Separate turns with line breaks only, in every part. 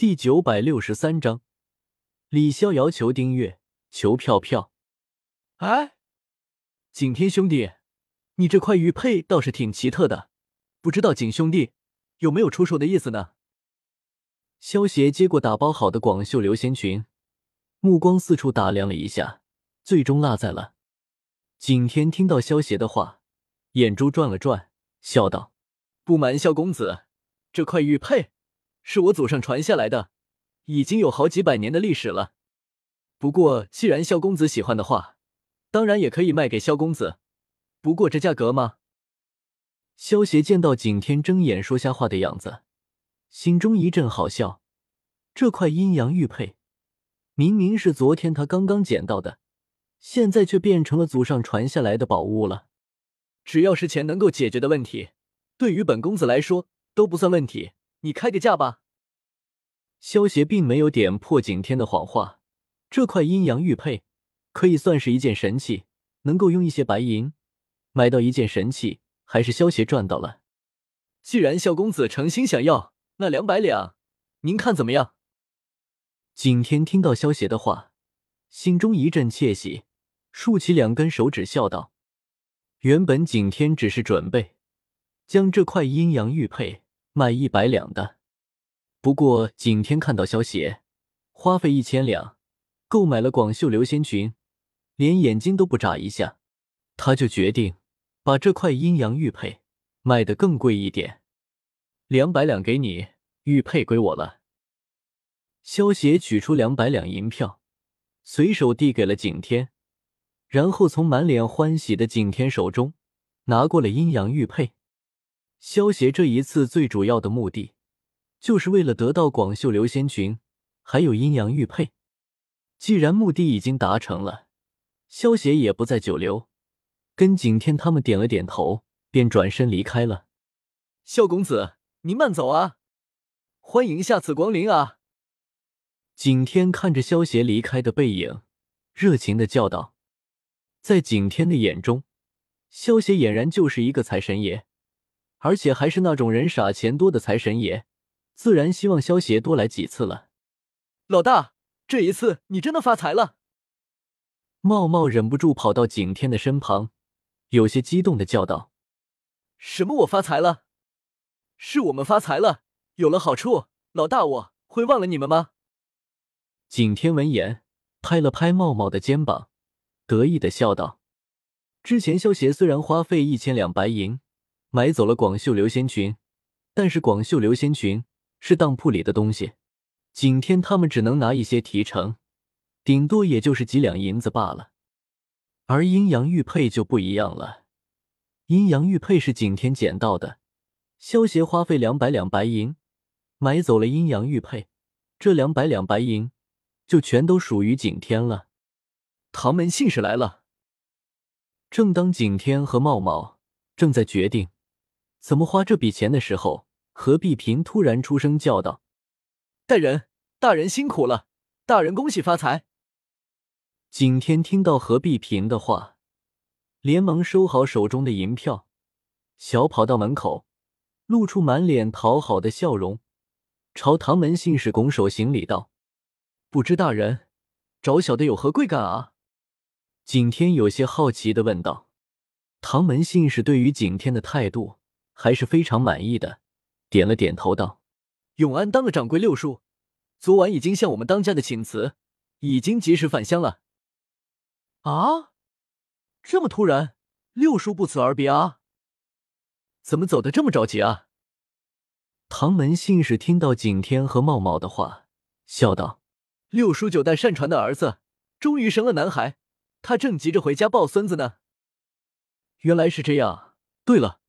第九百六十三章，李逍遥求订阅，求票票。
哎，景天兄弟，你这块玉佩倒是挺奇特的，不知道景兄弟有没有出售的意思呢？
萧协接过打包好的广袖流仙裙，目光四处打量了一下，最终落在了景天。听到萧协的话，眼珠转了转，笑道：“
不瞒萧公子，这块玉佩……”是我祖上传下来的，已经有好几百年的历史了。不过，既然萧公子喜欢的话，当然也可以卖给萧公子。不过这价格吗？
萧邪见到景天睁眼说瞎话的样子，心中一阵好笑。这块阴阳玉佩，明明是昨天他刚刚捡到的，现在却变成了祖上传下来的宝物了。
只要是钱能够解决的问题，对于本公子来说都不算问题。你开个价吧。
萧协并没有点破景天的谎话，这块阴阳玉佩可以算是一件神器，能够用一些白银买到一件神器，还是萧协赚到了。
既然萧公子诚心想要，那两百两，您看怎么样？
景天听到萧协的话，心中一阵窃喜，竖起两根手指笑道：“原本景天只是准备将这块阴阳玉佩。”卖一百两的，不过景天看到萧协花费一千两购买了广袖流仙裙，连眼睛都不眨一下，他就决定把这块阴阳玉佩卖得更贵一点，两百两给你，玉佩归我了。萧协取出两百两银票，随手递给了景天，然后从满脸欢喜的景天手中拿过了阴阳玉佩。萧协这一次最主要的目的，就是为了得到广袖流仙裙，还有阴阳玉佩。既然目的已经达成了，萧协也不再久留，跟景天他们点了点头，便转身离开了。
萧公子，您慢走啊！欢迎下次光临啊！
景天看着萧协离开的背影，热情的叫道。在景天的眼中，萧协俨然就是一个财神爷。而且还是那种人傻钱多的财神爷，自然希望萧协多来几次了。
老大，这一次你真的发财了！
茂茂忍不住跑到景天的身旁，有些激动的叫道：“
什么？我发财了？是我们发财了，有了好处。老大，我会忘了你们吗？”
景天闻言，拍了拍茂茂的肩膀，得意的笑道：“之前萧协虽然花费一千两白银。”买走了广袖流仙裙，但是广袖流仙裙是当铺里的东西，景天他们只能拿一些提成，顶多也就是几两银子罢了。而阴阳玉佩就不一样了，阴阳玉佩是景天捡到的，萧协花费两百两白银买走了阴阳玉佩，这两百两白银就全都属于景天了。
唐门信使来了。
正当景天和茂茂正在决定。怎么花这笔钱的时候，何必平突然出声叫道：“
大人，大人辛苦了！大人恭喜发财！”
景天听到何必平的话，连忙收好手中的银票，小跑到门口，露出满脸讨好的笑容，朝唐门信使拱手行礼道：“
不知大人找小的有何贵干啊？”
景天有些好奇的问道。唐门信使对于景天的态度。还是非常满意的，点了点头道：“
永安当了掌柜六叔，昨晚已经向我们当家的请辞，已经及时返乡了。”啊，这么突然，六叔不辞而别啊？怎么走的这么着急啊？
唐门信使听到景天和茂茂的话，笑道：“
六叔九代善传的儿子，终于生了男孩，他正急着回家抱孙子呢。”原来是这样。对了。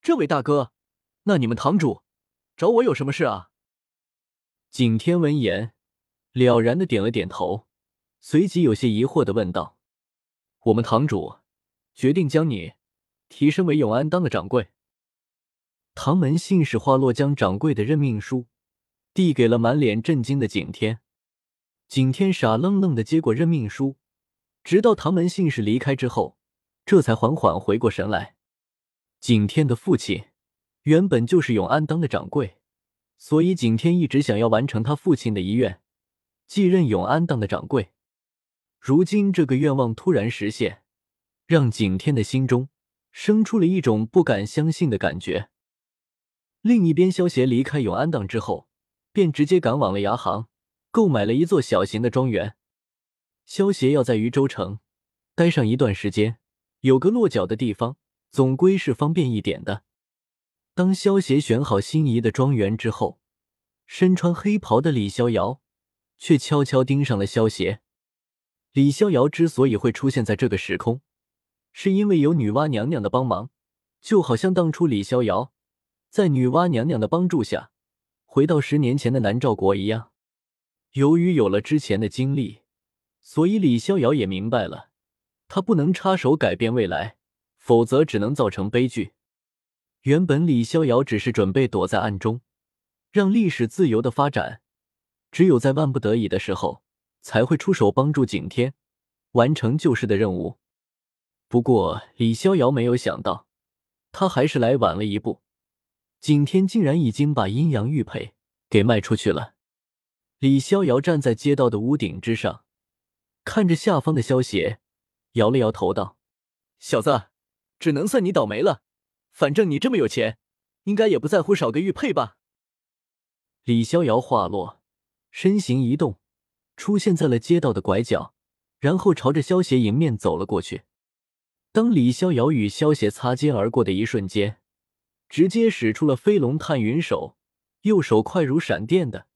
这位大哥，那你们堂主找我有什么事啊？
景天闻言，了然的点了点头，随即有些疑惑的问道：“
我们堂主决定将你提升为永安当的掌柜。”
唐门信使花落将掌柜的任命书递给了满脸震惊的景天。景天傻愣愣的接过任命书，直到唐门信使离开之后，这才缓缓回过神来。景天的父亲原本就是永安当的掌柜，所以景天一直想要完成他父亲的遗愿，继任永安当的掌柜。如今这个愿望突然实现，让景天的心中生出了一种不敢相信的感觉。另一边，萧协离开永安当之后，便直接赶往了牙行，购买了一座小型的庄园。萧协要在渝州城待上一段时间，有个落脚的地方，总归是方便一点的。当萧协选好心仪的庄园之后，身穿黑袍的李逍遥却悄悄盯上了萧协。李逍遥之所以会出现在这个时空，是因为有女娲娘娘的帮忙，就好像当初李逍遥。在女娲娘娘的帮助下，回到十年前的南诏国一样。由于有了之前的经历，所以李逍遥也明白了，他不能插手改变未来，否则只能造成悲剧。原本李逍遥只是准备躲在暗中，让历史自由的发展，只有在万不得已的时候，才会出手帮助景天完成救世的任务。不过李逍遥没有想到，他还是来晚了一步。景天竟然已经把阴阳玉佩给卖出去了。李逍遥站在街道的屋顶之上，看着下方的萧邪，摇了摇头道：“
小子，只能算你倒霉了。反正你这么有钱，应该也不在乎少个玉佩吧？”
李逍遥话落，身形一动，出现在了街道的拐角，然后朝着萧邪迎面走了过去。当李逍遥与萧邪擦肩而过的一瞬间，直接使出了飞龙探云手，右手快如闪电的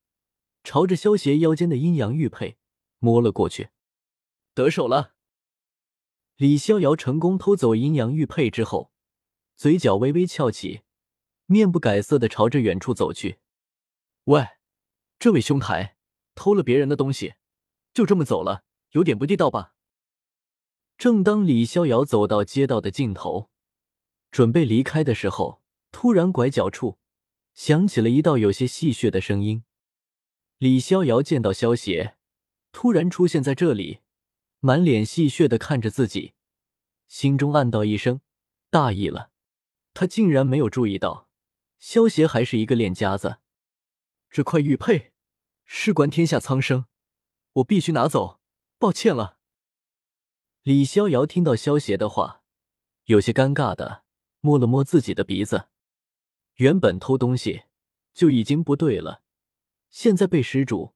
朝着萧邪腰间的阴阳玉佩摸了过去。
得手了！
李逍遥成功偷走阴阳玉佩之后，嘴角微微翘起，面不改色的朝着远处走去。
喂，这位兄台，偷了别人的东西，就这么走了，有点不地道吧？
正当李逍遥走到街道的尽头，准备离开的时候。突然，拐角处响起了一道有些戏谑的声音。李逍遥见到萧邪突然出现在这里，满脸戏谑的看着自己，心中暗道一声大意了。他竟然没有注意到萧邪还是一个练家子。
这块玉佩事关天下苍生，我必须拿走。抱歉了。
李逍遥听到萧邪的话，有些尴尬的摸了摸自己的鼻子。原本偷东西就已经不对了，现在被施主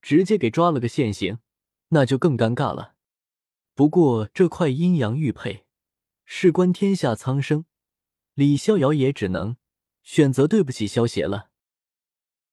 直接给抓了个现行，那就更尴尬了。不过这块阴阳玉佩事关天下苍生，李逍遥也只能选择对不起萧邪了。